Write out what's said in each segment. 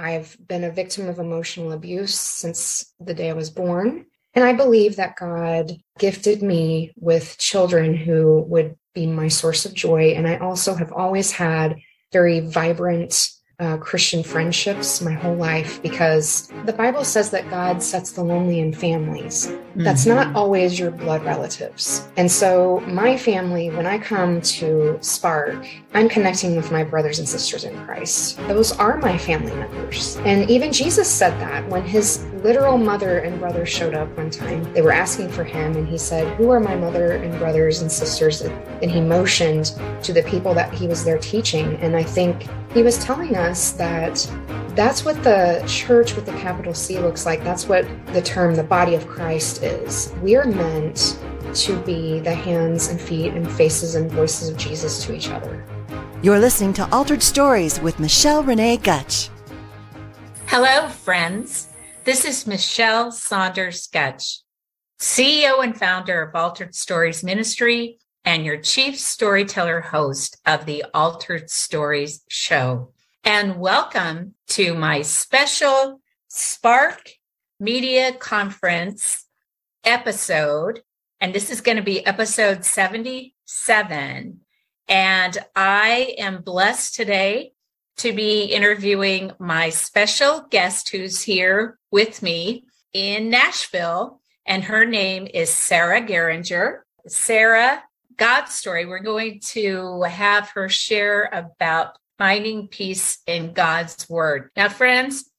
I've been a victim of emotional abuse since the day I was born. And I believe that God gifted me with children who would be my source of joy. And I also have always had very vibrant uh, Christian friendships my whole life because the Bible says that God sets the lonely in families. Mm-hmm. That's not always your blood relatives. And so, my family, when I come to Spark, I'm connecting with my brothers and sisters in Christ. Those are my family members. And even Jesus said that when his literal mother and brother showed up one time, they were asking for him, and he said, Who are my mother and brothers and sisters? And he motioned to the people that he was there teaching. And I think he was telling us that that's what the church with the capital C looks like. That's what the term the body of Christ is. We are meant to be the hands and feet and faces and voices of Jesus to each other. You're listening to Altered Stories with Michelle Renee Gutch. Hello, friends. This is Michelle Saunders Gutch, CEO and founder of Altered Stories Ministry and your chief storyteller host of the Altered Stories show. And welcome to my special Spark Media Conference episode. And this is going to be episode 77. And I am blessed today to be interviewing my special guest who's here with me in Nashville. And her name is Sarah Geringer. Sarah God's story. We're going to have her share about finding peace in God's word. Now, friends,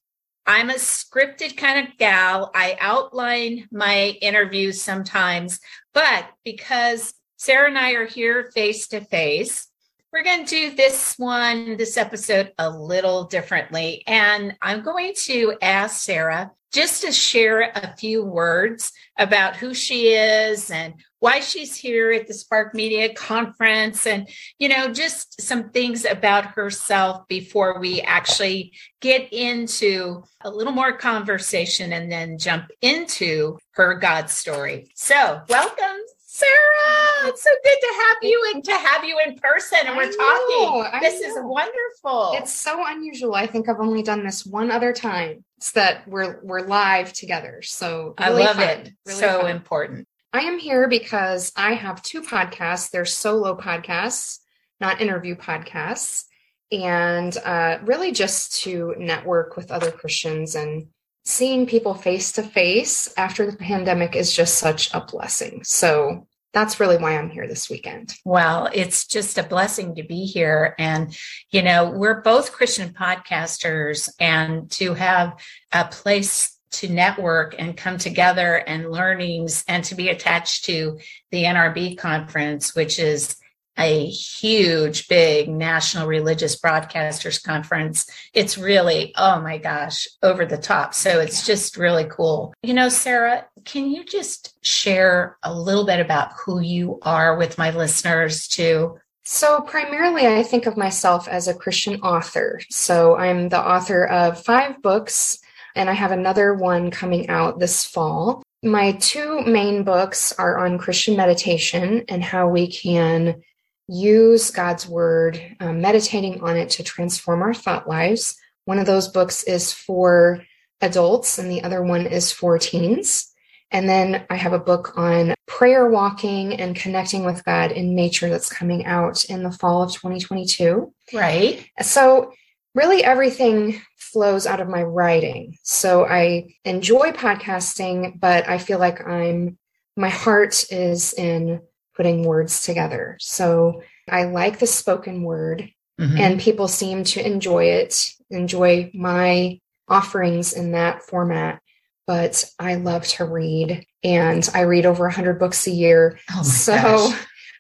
I'm a scripted kind of gal. I outline my interviews sometimes, but because Sarah and I are here face to face, we're going to do this one, this episode a little differently. And I'm going to ask Sarah just to share a few words about who she is and why she's here at the Spark Media Conference and, you know, just some things about herself before we actually get into a little more conversation and then jump into her God story. So, welcome, Sarah. It's so good to have you and to have you in person and we're know, talking. This is wonderful. It's so unusual. I think I've only done this one other time. It's that we're we're live together. So really I love fun. it. Really so fun. important. I am here because I have two podcasts. They're solo podcasts, not interview podcasts, and uh, really just to network with other Christians and seeing people face to face after the pandemic is just such a blessing. So that's really why I'm here this weekend. Well, it's just a blessing to be here. And, you know, we're both Christian podcasters, and to have a place to network and come together and learnings and to be attached to the NRB conference, which is a huge, big national religious broadcasters conference. It's really, oh my gosh, over the top. So it's just really cool. You know, Sarah, can you just share a little bit about who you are with my listeners too? So, primarily, I think of myself as a Christian author. So, I'm the author of five books and I have another one coming out this fall. My two main books are on Christian meditation and how we can use God's word, um, meditating on it to transform our thought lives. One of those books is for adults, and the other one is for teens. And then I have a book on prayer walking and connecting with God in nature that's coming out in the fall of 2022. Right. So, really, everything flows out of my writing. So I enjoy podcasting, but I feel like I'm, my heart is in putting words together. So I like the spoken word, mm-hmm. and people seem to enjoy it, enjoy my offerings in that format. But I love to read, and I read over 100 books a year. Oh so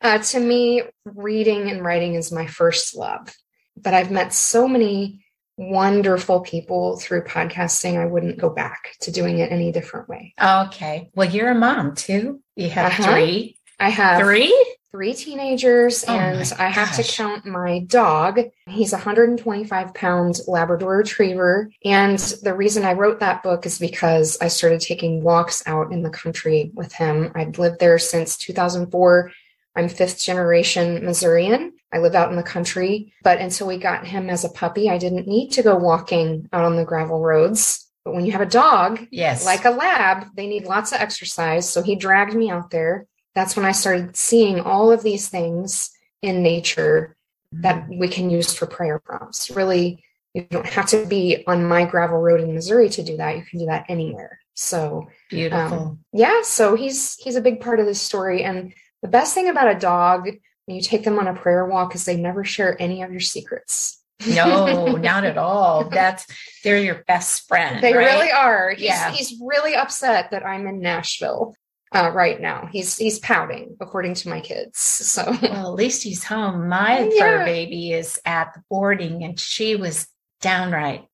uh, to me, reading and writing is my first love. But I've met so many wonderful people through podcasting. I wouldn't go back to doing it any different way. Okay. Well, you're a mom too. You have uh-huh. three. I have three three teenagers oh and I have to count my dog. He's a 125 pound Labrador retriever. And the reason I wrote that book is because I started taking walks out in the country with him. I'd lived there since 2004. I'm fifth generation Missourian. I live out in the country, but until we got him as a puppy, I didn't need to go walking out on the gravel roads. But when you have a dog, Yes. like a lab, they need lots of exercise. So he dragged me out there. That's when I started seeing all of these things in nature that we can use for prayer prompts. Really, you don't have to be on my gravel road in Missouri to do that. You can do that anywhere. So beautiful. um, yeah, so he's he's a big part of this story. And the best thing about a dog when you take them on a prayer walk is they never share any of your secrets. no, not at all. That's they're your best friend. They right? really are. He's, Yeah. he's really upset that I'm in Nashville uh, right now. He's he's pouting, according to my kids. So Well, at least he's home. My Yeah. fur baby is at the boarding, and she was downright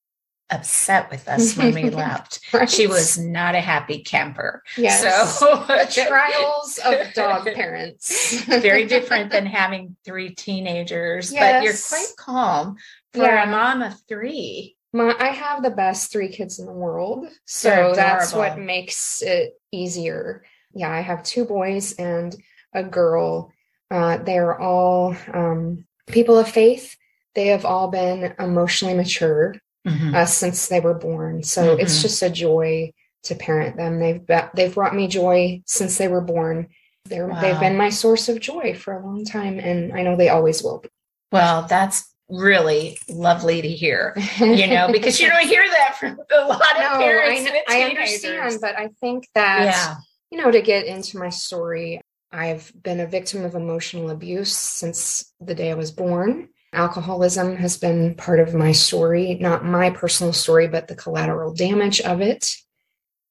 upset with us when we left. right? She was not a happy camper. yes. So the trials of dog parents. very different than having three teenagers, but you're quite calm for Yeah. a mom of three. My, I have the best three kids in the world. So that's what makes it easier. Yeah, I have two boys and a girl. Uh, they're all um, people of faith. They have all been emotionally mature Mhm. uh, since they were born. So it's Mhm. just a joy to parent them. They've be- they've brought me joy since they were born. They're they've been my source of joy for a long time, and I know they always will be. Well, that's really lovely to hear, you know, because you don't hear that from a lot of no, I, parents. I teenagers. understand, but I think that yeah. You know to get into my story, I've been a victim of emotional abuse since the day I was born. Alcoholism has been part of my story, not my personal story, but the collateral damage of it.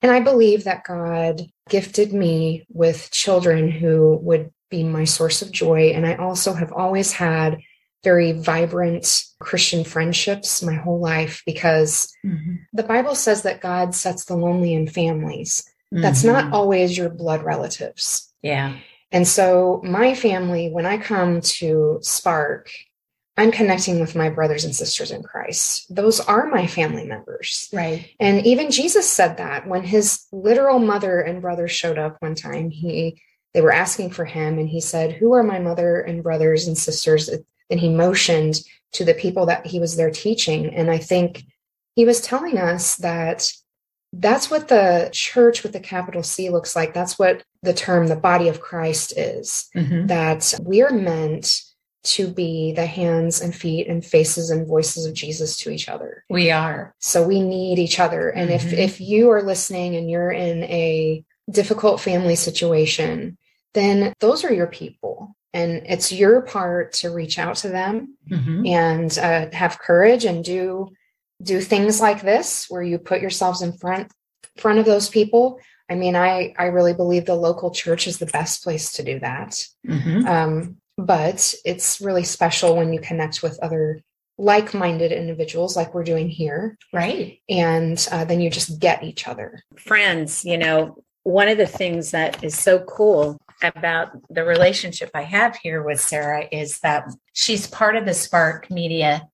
And I believe that God gifted me with children who would be my source of joy. And I also have always had very vibrant Christian friendships my whole life because Mhm. the Bible says that God sets the lonely in families. That's Mhm. not always your blood relatives. Yeah. And so, my family, when I come to Spark, I'm connecting with my brothers and sisters in Christ. Those are my family members. Right. And even Jesus said that when his literal mother and brother showed up one time, he they were asking for him and he said, "Who are my mother and brothers and sisters?" And he motioned to the people that he was there teaching, and I think he was telling us that that's what the church with the capital C looks like. That's what the term the body of Christ is. Mhm. That we're meant to be the hands and feet and faces and voices of Jesus to each other. We are. So we need each other. And if Mhm. if you are listening and you're in a difficult family situation, then those are your people. And it's your part to reach out to them Mhm. and uh, have courage and do do things like this where you put yourselves in front front of those people. I mean, I I really believe the local church is the best place to do that. Mhm. Um, but it's really special when you connect with other like-minded individuals like we're doing here Right. and uh, then you just get each other. friends, you know, one of the things that is so cool about the relationship I have here with Sarah is that she's part of the Spark Media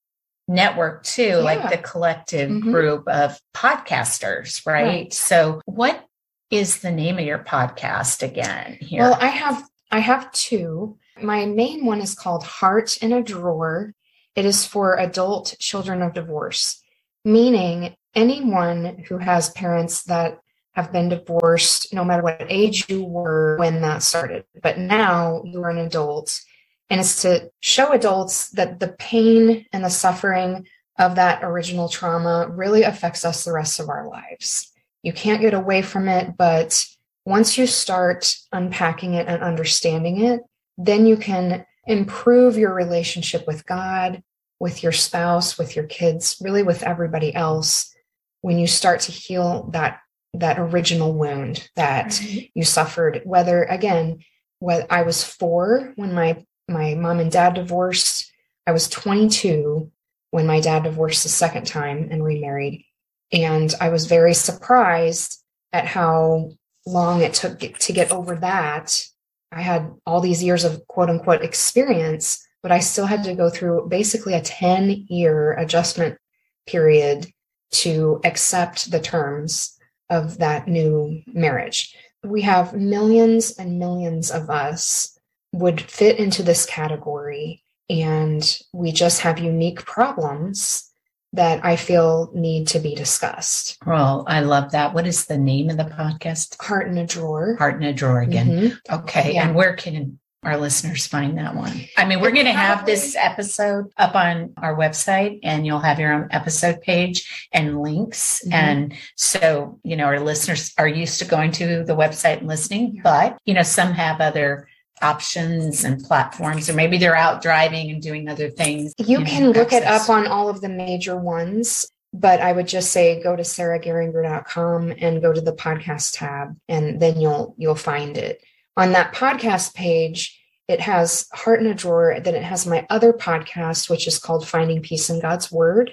network too, like the collective Mhm. group of podcasters, right? Right. So, what is the name of your podcast again here? Well, I have I have two. My main one is called Heart in a Drawer. It is for adult children of divorce, meaning anyone who has parents that have been divorced, no matter what age you were when that started. But now you're an adult. And it's to show adults that the pain and the suffering of that original trauma really affects us the rest of our lives. You can't get away from it, but once you start unpacking it and understanding it, then you can improve your relationship with God, with your spouse, with your kids, really with everybody else when you start to heal that that original wound that Right. you suffered whether again what I was 4 when my my mom and dad divorced, I was 22 when my dad divorced the second time and remarried and I was very surprised at how long it took to get over that. I had all these years of quote unquote experience, but I still had to go through basically a 10 year adjustment period to accept the terms of that new marriage. We have millions and millions of us would fit into this category and we just have unique problems that I feel need to be discussed. Well, I love that. What is the name of the podcast? Heart in a Drawer. Heart in a Drawer again. Mhm. Okay. Yeah. And where can our listeners find that one? I mean, we're going to have this episode up on our website and you'll have your own episode page and links. Mhm. And so, you know, our listeners are used to going to the website and listening, but, you know, some have other options and platforms, or maybe they're out driving and doing other things. You can look it up on all of the major ones, but I would just say go to sarahgeringer.com and go to the podcast tab and then you'll you'll find it. On that podcast page, it has Heart in a Drawer, then it has my other podcast which is called Finding Peace in God's Word.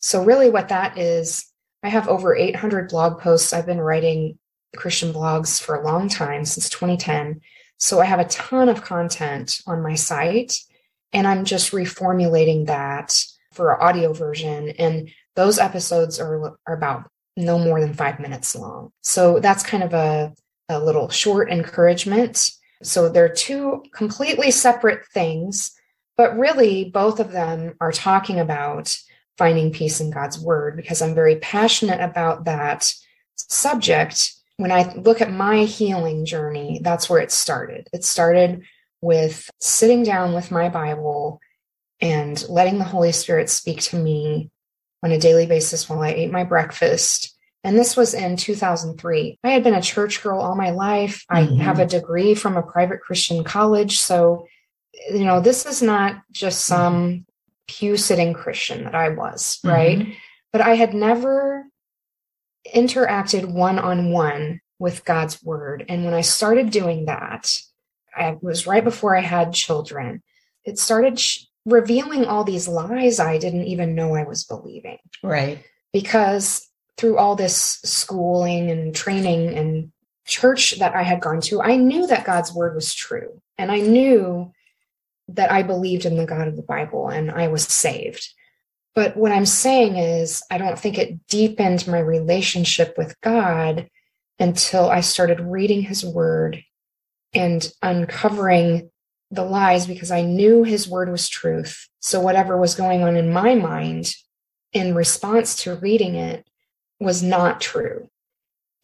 So really what that is, I have over 800 blog posts. I've been writing Christian blogs for a long time since 2010. So I have a ton of content on my site and I'm just reformulating that for an audio version. And those episodes are, are about no more than five minutes long. So that's kind of a, a little short encouragement. So they're two completely separate things, but really both of them are talking about finding peace in God's word because I'm very passionate about that subject. When I look at my healing journey, that's where it started. It started with sitting down with my Bible and letting the Holy Spirit speak to me on a daily basis while I ate my breakfast. And this was in 2003. I had been a church girl all my life. Mhm. I have a degree from a private Christian college. So, you know, this is not just some pew sitting Christian that I was, right? Mhm. But I had never interacted one on one with God's word. And when I started doing that, I was right before I had children. It started sh- revealing all these lies I didn't even know I was believing Right. because through all this schooling and training and church that I had gone to, I knew that God's word was true. And I knew that I believed in the God of the Bible and I was saved. But what I'm saying is, I don't think it deepened my relationship with God until I started reading his word and uncovering the lies because I knew his word was truth. So whatever was going on in my mind in response to reading it was not true.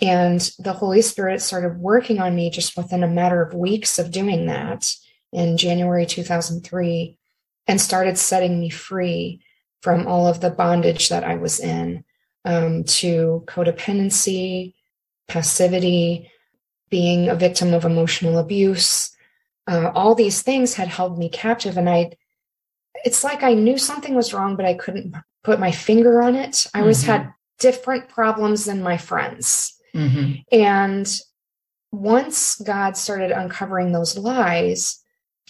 And the Holy Spirit started working on me just within a matter of weeks of doing that in January 2003 and started setting me free from all of the bondage that I was in um, to codependency, passivity, being a victim of emotional abuse. Uh, all these things had held me captive. And I, it's like I knew something was wrong, but I couldn't put my finger on it. I always Mhm. had different problems than my friends. Mhm. And once God started uncovering those lies,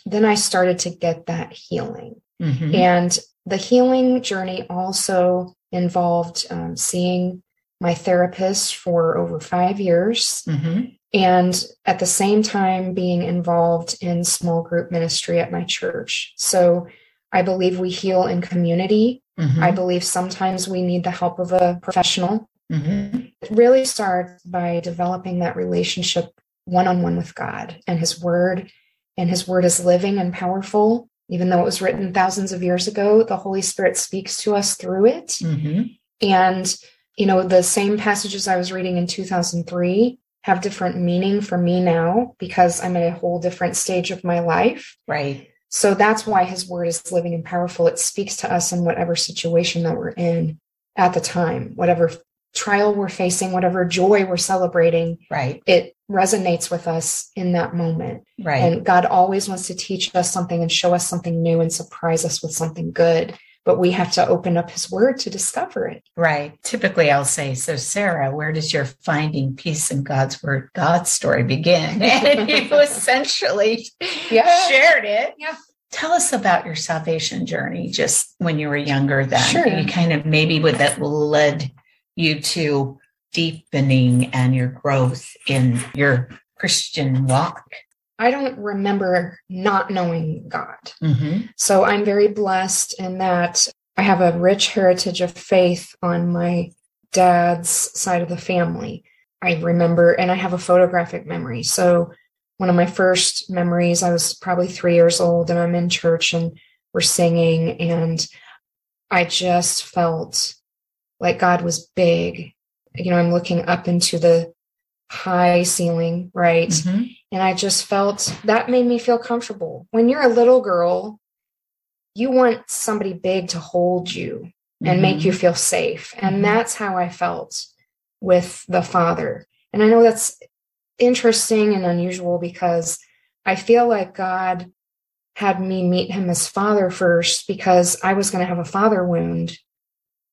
then I started to get that healing. Mhm. And the healing journey also involved um, seeing my therapist for over five years Mhm. and at the same time being involved in small group ministry at my church. So I believe we heal in community. Mhm. I believe sometimes we need the help of a professional. Mhm. It really starts by developing that relationship one on one with God and His Word. And His Word is living and powerful. Even though it was written thousands of years ago, the Holy Spirit speaks to us through it. Mhm. And, you know, the same passages I was reading in 2003 have different meaning for me now because I'm at a whole different stage of my life. Right. So that's why his word is living and powerful. It speaks to us in whatever situation that we're in at the time, whatever trial we're facing, whatever joy we're celebrating, Right. it resonates with us in that moment. Right. And God always wants to teach us something and show us something new and surprise us with something good. But we have to open up his word to discover it. Right. Typically, I'll say, So, Sarah, where does your finding peace in God's word, God's story begin? And you essentially Yeah. shared it. Yeah. Tell us about your salvation journey just when you were younger, then. Sure. You kind of maybe what that led you to deepening and your growth in your Christian walk. I don't remember not knowing God. Mm-hmm. So I'm very blessed in that I have a rich heritage of faith on my dad's side of the family. I remember, and I have a photographic memory. So one of my first memories, I was probably three years old and I'm in church and we're singing. And I just felt like God was big. You know, I'm looking up into the high ceiling, right? Mm-hmm. And I just felt that made me feel comfortable. When you're a little girl, you want somebody big to hold you and make you feel safe. And Mhm. that's how I felt with the Father. And I know that's interesting and unusual because I feel like God had me meet him as father first because I was going to have a father wound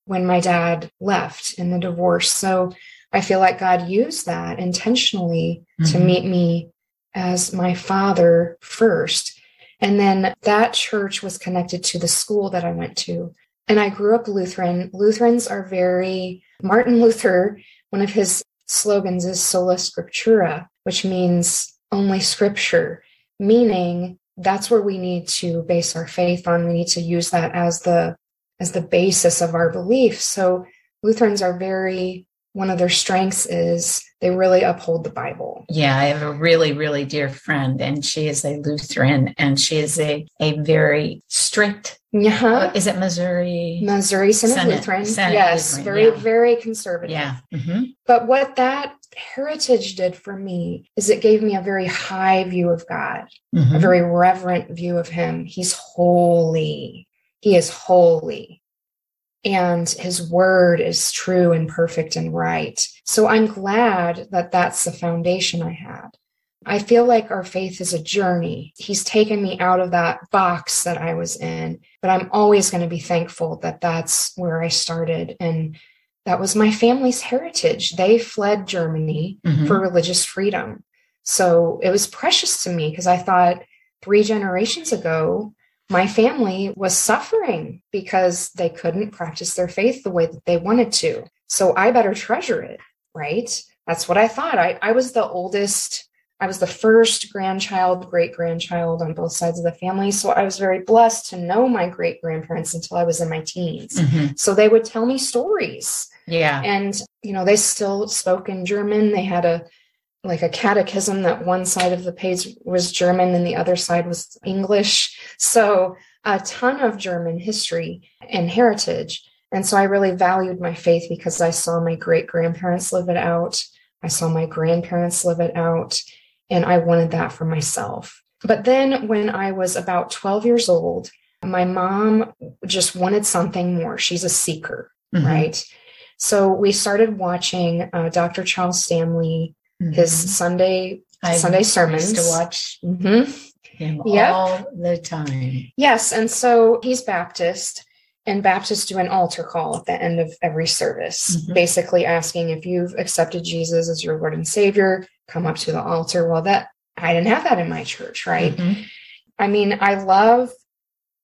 when my dad left in the divorce. So I feel like God used that intentionally to Mhm. meet me as my father first. And then that church was connected to the school that I went to. And I grew up Lutheran. Lutherans are very, Martin Luther, one of his slogans is sola scriptura, which means only scripture, meaning that's where we need to base our faith on. We need to use that as the as the basis of our belief. So Lutherans are very one of their strengths is they really uphold the Bible. Yeah, I have a really, really dear friend, and she is a Lutheran, and she is a a very strict. Yeah. Is it Missouri? Missouri Synod Senate- Lutheran. Senate yes, Lutheran, very, yeah. very conservative. Yeah. Mhm. But what that heritage did for me is it gave me a very high view of God, a Mhm. very reverent view of Him. He's holy. He is holy. And His word is true and perfect and right. So I'm glad that that's the foundation I had. I feel like our faith is a journey. He's taken me out of that box that I was in, but I'm always going to be thankful that that's where I started. And that was my family's heritage. They fled Germany Mhm. for religious freedom. So it was precious to me because I thought three generations ago, my family was suffering because they couldn't practice their faith the way that they wanted to. So I better treasure it, right? That's what I thought. I, I was the oldest, I was the first grandchild, great grandchild on both sides of the family. So I was very blessed to know my great grandparents until I was in my teens. Mhm. So they would tell me stories Yeah. and you know they still spoke in german they had a like a catechism that one side of the page was german and the other side was english so a ton of german history and heritage and so i really valued my faith because i saw my great grandparents live it out i saw my grandparents live it out and i wanted that for myself but then when i was about 12 years old my mom just wanted something more she's a seeker Mhm. right? So we started watching uh, Dr. Charles Stanley, his Mhm. Sunday I Sunday sermons. to watch Mhm. him Yep. all the time. Yes, and so he's Baptist, and Baptists do an altar call at the end of every service, Mhm. basically asking if you've accepted Jesus as your Lord and Savior, come up to the altar. Well, that I didn't have that in my church, right? Mhm. I mean, I love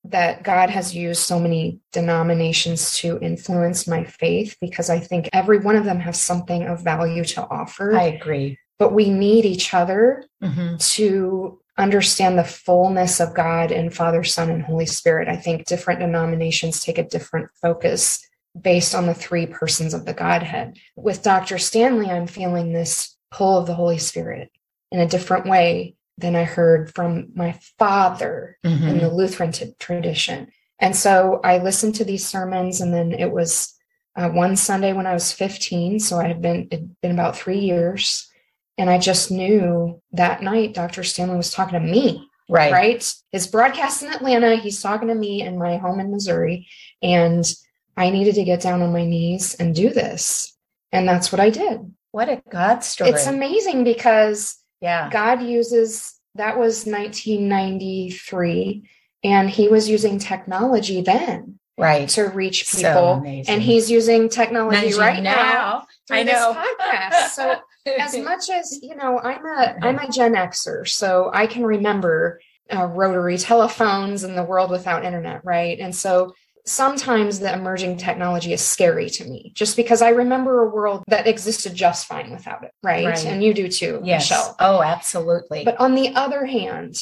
that God has used so many denominations to influence my faith because I think every one of them has something of value to offer. I agree. but we need each other Mhm. to understand the fullness of God and Father, Son, and Holy Spirit. I think different denominations take a different focus based on the three persons of the Godhead. With Dr. Stanley, I'm feeling this pull of the Holy Spirit in a different way than I heard from my father in Mhm. the Lutheran t- tradition. And so I listened to these sermons, and then it was uh, one Sunday when I was 15. So I had been, it'd been about three years. And I just knew that night Dr. Stanley was talking to me, Right. right? His broadcast in Atlanta, he's talking to me in my home in Missouri. And I needed to get down on my knees and do this. And that's what I did. What a God story. It's amazing because yeah. God uses that was 1993 and he was using technology then Right. to reach people amazing. and he's using technology right now, now. I know. podcast. So as much as you know i'm a i'm a gen xer so i can remember uh, rotary telephones and the world without internet right and so sometimes the emerging technology is scary to me just because i remember a world that existed just fine without it right, Right. and you do too yes. michelle Oh, absolutely. but on the other hand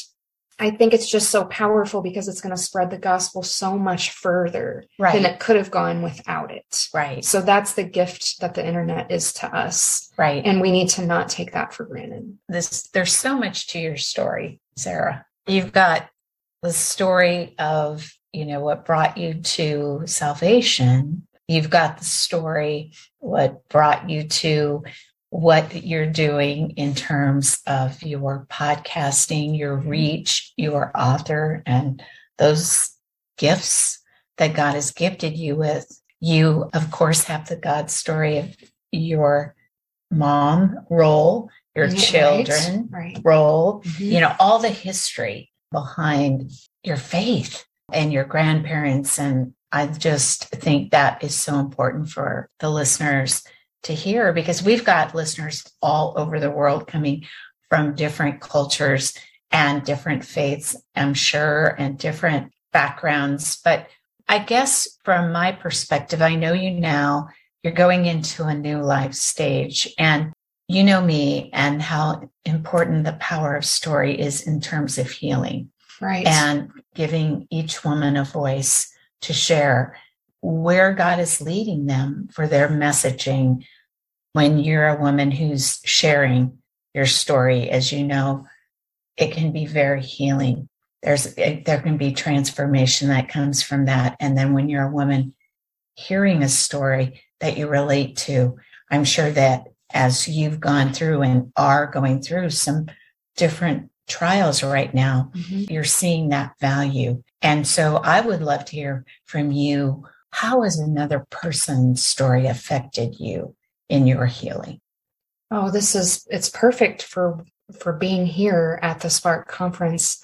i think it's just so powerful because it's going to spread the gospel so much further right. than it could have gone without it right. so that's the gift that the internet is to us Right. and we need to not take that for granted this there's so much to your story sarah you've got the story of you know, what brought you to salvation. You've got the story, what brought you to what you're doing in terms of your podcasting, your mm-hmm. reach, your author, and those gifts that God has gifted you with. You, of course, have the God story of your mom role, your right, children right. role, mm-hmm. you know, all the history behind your faith and your grandparents. And I just think that is so important for the listeners to hear because we've got listeners all over the world coming from different cultures and different faiths, I'm sure, and different backgrounds. But I guess from my perspective, I know you now, you're going into a new life stage. And you know me and how important the power of story is in terms of healing. Right. And giving each woman a voice to share where God is leading them for their messaging when you're a woman who's sharing your story. As you know, it can be very healing. There's eh, there can be transformation that comes from that. And then when you're a woman hearing a story that you relate to, I'm sure that as you've gone through and are going through some different trials right now, mm-hmm. you're seeing that value. And so I would love to hear from you. How has another person's story affected you in your healing? Oh, this is, it's perfect for, for being here at the Spark conference.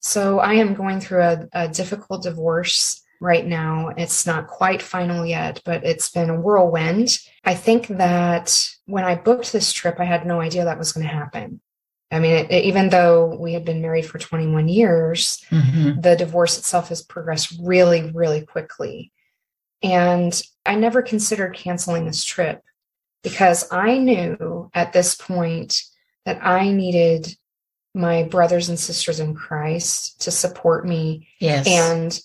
So I am going through a, a difficult divorce right now. It's not quite final yet, but it's been a whirlwind. I think that when I booked this trip, I had no idea that was going to happen. I mean, it, it, even though we had been married for 21 years, mm-hmm. the divorce itself has progressed really, really quickly. And I never considered canceling this trip because I knew at this point that I needed my brothers and sisters in Christ to support me. Yes. And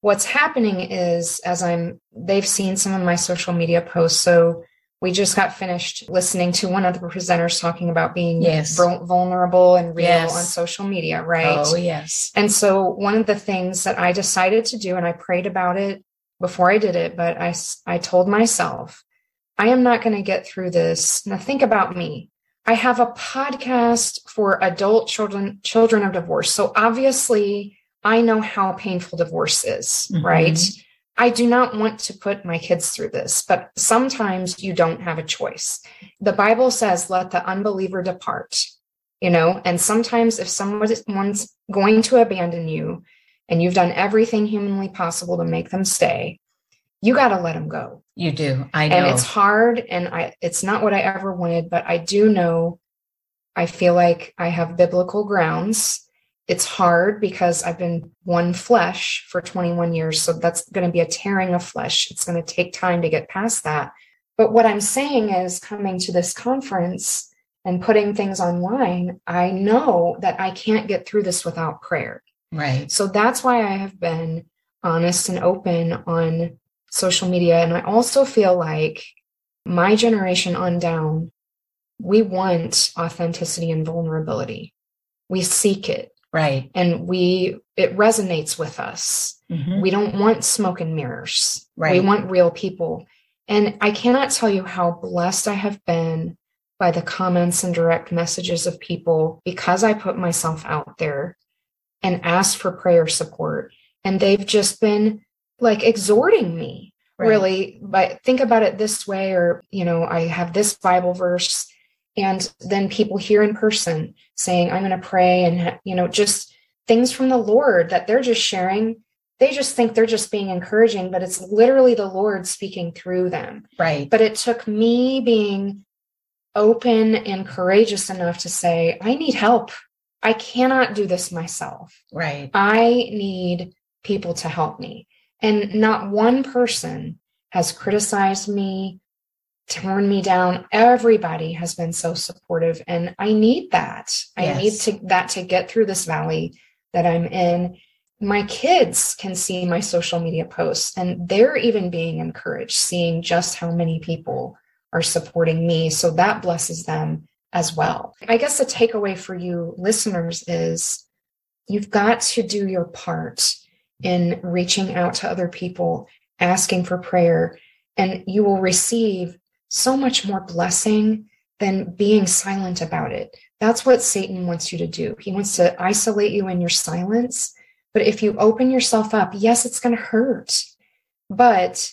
what's happening is as I'm they've seen some of my social media posts. So we just got finished listening to one of the presenters talking about being yes. vulnerable and real yes. on social media, right? Oh, yes. And so one of the things that I decided to do, and I prayed about it before I did it, but I, I told myself, I am not going to get through this. Now think about me. I have a podcast for adult children, children of divorce. So obviously I know how painful divorce is, mm-hmm. right? I do not want to put my kids through this, but sometimes you don't have a choice. The Bible says, let the unbeliever depart, you know, and sometimes if someone's going to abandon you and you've done everything humanly possible to make them stay, you got to let them go. You do. I know. And it's hard and I, it's not what I ever wanted, but I do know I feel like I have biblical grounds it's hard because I've been one flesh for 21 years. So that's going to be a tearing of flesh. It's going to take time to get past that. But what I'm saying is coming to this conference and putting things online, I know that I can't get through this without prayer. Right. So that's why I have been honest and open on social media. And I also feel like my generation on down, we want authenticity and vulnerability. We seek it Right. And we, it resonates with us. Mm-hmm. We don't want smoke and mirrors. Right. We want real people. And I cannot tell you how blessed I have been by the comments and direct messages of people because I put myself out there and asked for prayer support. And they've just been like exhorting me right. really. But think about it this way, or, you know, I have this Bible verse and then people here in person saying i'm going to pray and you know just things from the lord that they're just sharing. They just think they're just being encouraging but it's literally the lord speaking through them. Right. But it took me being open and courageous enough to say i need help. I cannot do this myself. Right. I need people to help me. And not one person has criticized me torn me down. Everybody has been so supportive and I need that. Yes. I need to that to get through this valley that I'm in. My kids can see my social media posts and they're even being encouraged seeing just how many people are supporting me. So that blesses them as well. I guess the takeaway for you listeners is you've got to do your part in reaching out to other people, asking for prayer, and you will receive so much more blessing than being silent about it. That's what Satan wants you to do. He wants to isolate you in your silence. But if you open yourself up, yes, it's going to hurt, but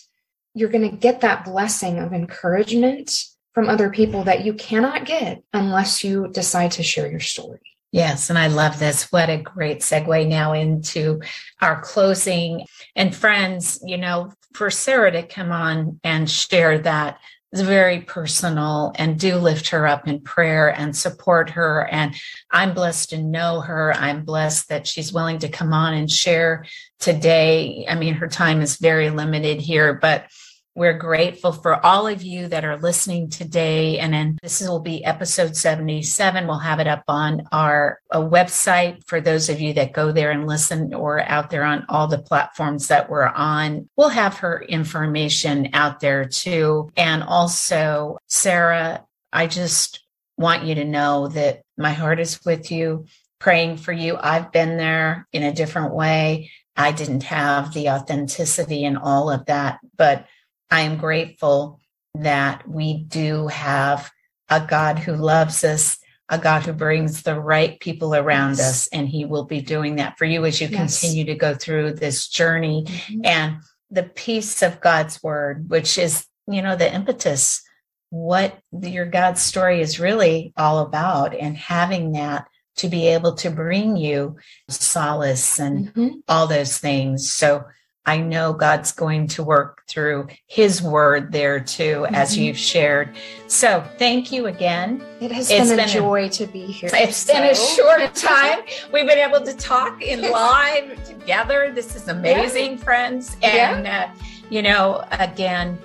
you're going to get that blessing of encouragement from other people that you cannot get unless you decide to share your story. Yes, and I love this. What a great segue now into our closing. And friends, you know, for Sarah to come on and share that is very personal and do lift her up in prayer and support her. And I'm blessed to know her. I'm blessed that she's willing to come on and share today. I mean, her time is very limited here, but we're grateful for all of you that are listening today. And then this will be episode 77. We'll have it up on our uh, website for those of you that go there and listen or out there on all the platforms that we're on. We'll have her information out there too. And also, Sarah, I just want you to know that my heart is with you, praying for you. I've been there in a different way. I didn't have the authenticity and all of that, but I am grateful that we do have a God who loves us, a God who brings the right people around yes. us, and He will be doing that for you as you yes. continue to go through this journey. Mm-hmm. And the peace of God's word, which is, you know, the impetus, what your God's story is really all about, and having that to be able to bring you solace and mm-hmm. all those things. So I know God's going to work through his word there too, mm-hmm. as you've shared. So thank you again. It has it's been, been a joy a, to be here. It's so. been a short time. We've been able to talk in live together. This is amazing, yeah. friends. And, yeah. uh, you know, again,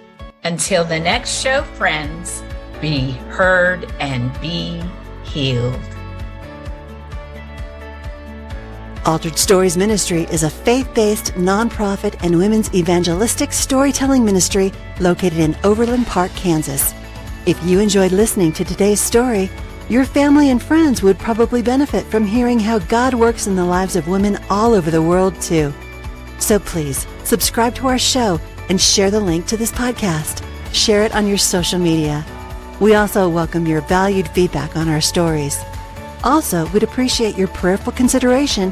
until the next show, friends, be heard and be healed. Altered Stories Ministry is a faith based nonprofit and women's evangelistic storytelling ministry located in Overland Park, Kansas. If you enjoyed listening to today's story, your family and friends would probably benefit from hearing how God works in the lives of women all over the world, too. So please subscribe to our show and share the link to this podcast. Share it on your social media. We also welcome your valued feedback on our stories. Also, we'd appreciate your prayerful consideration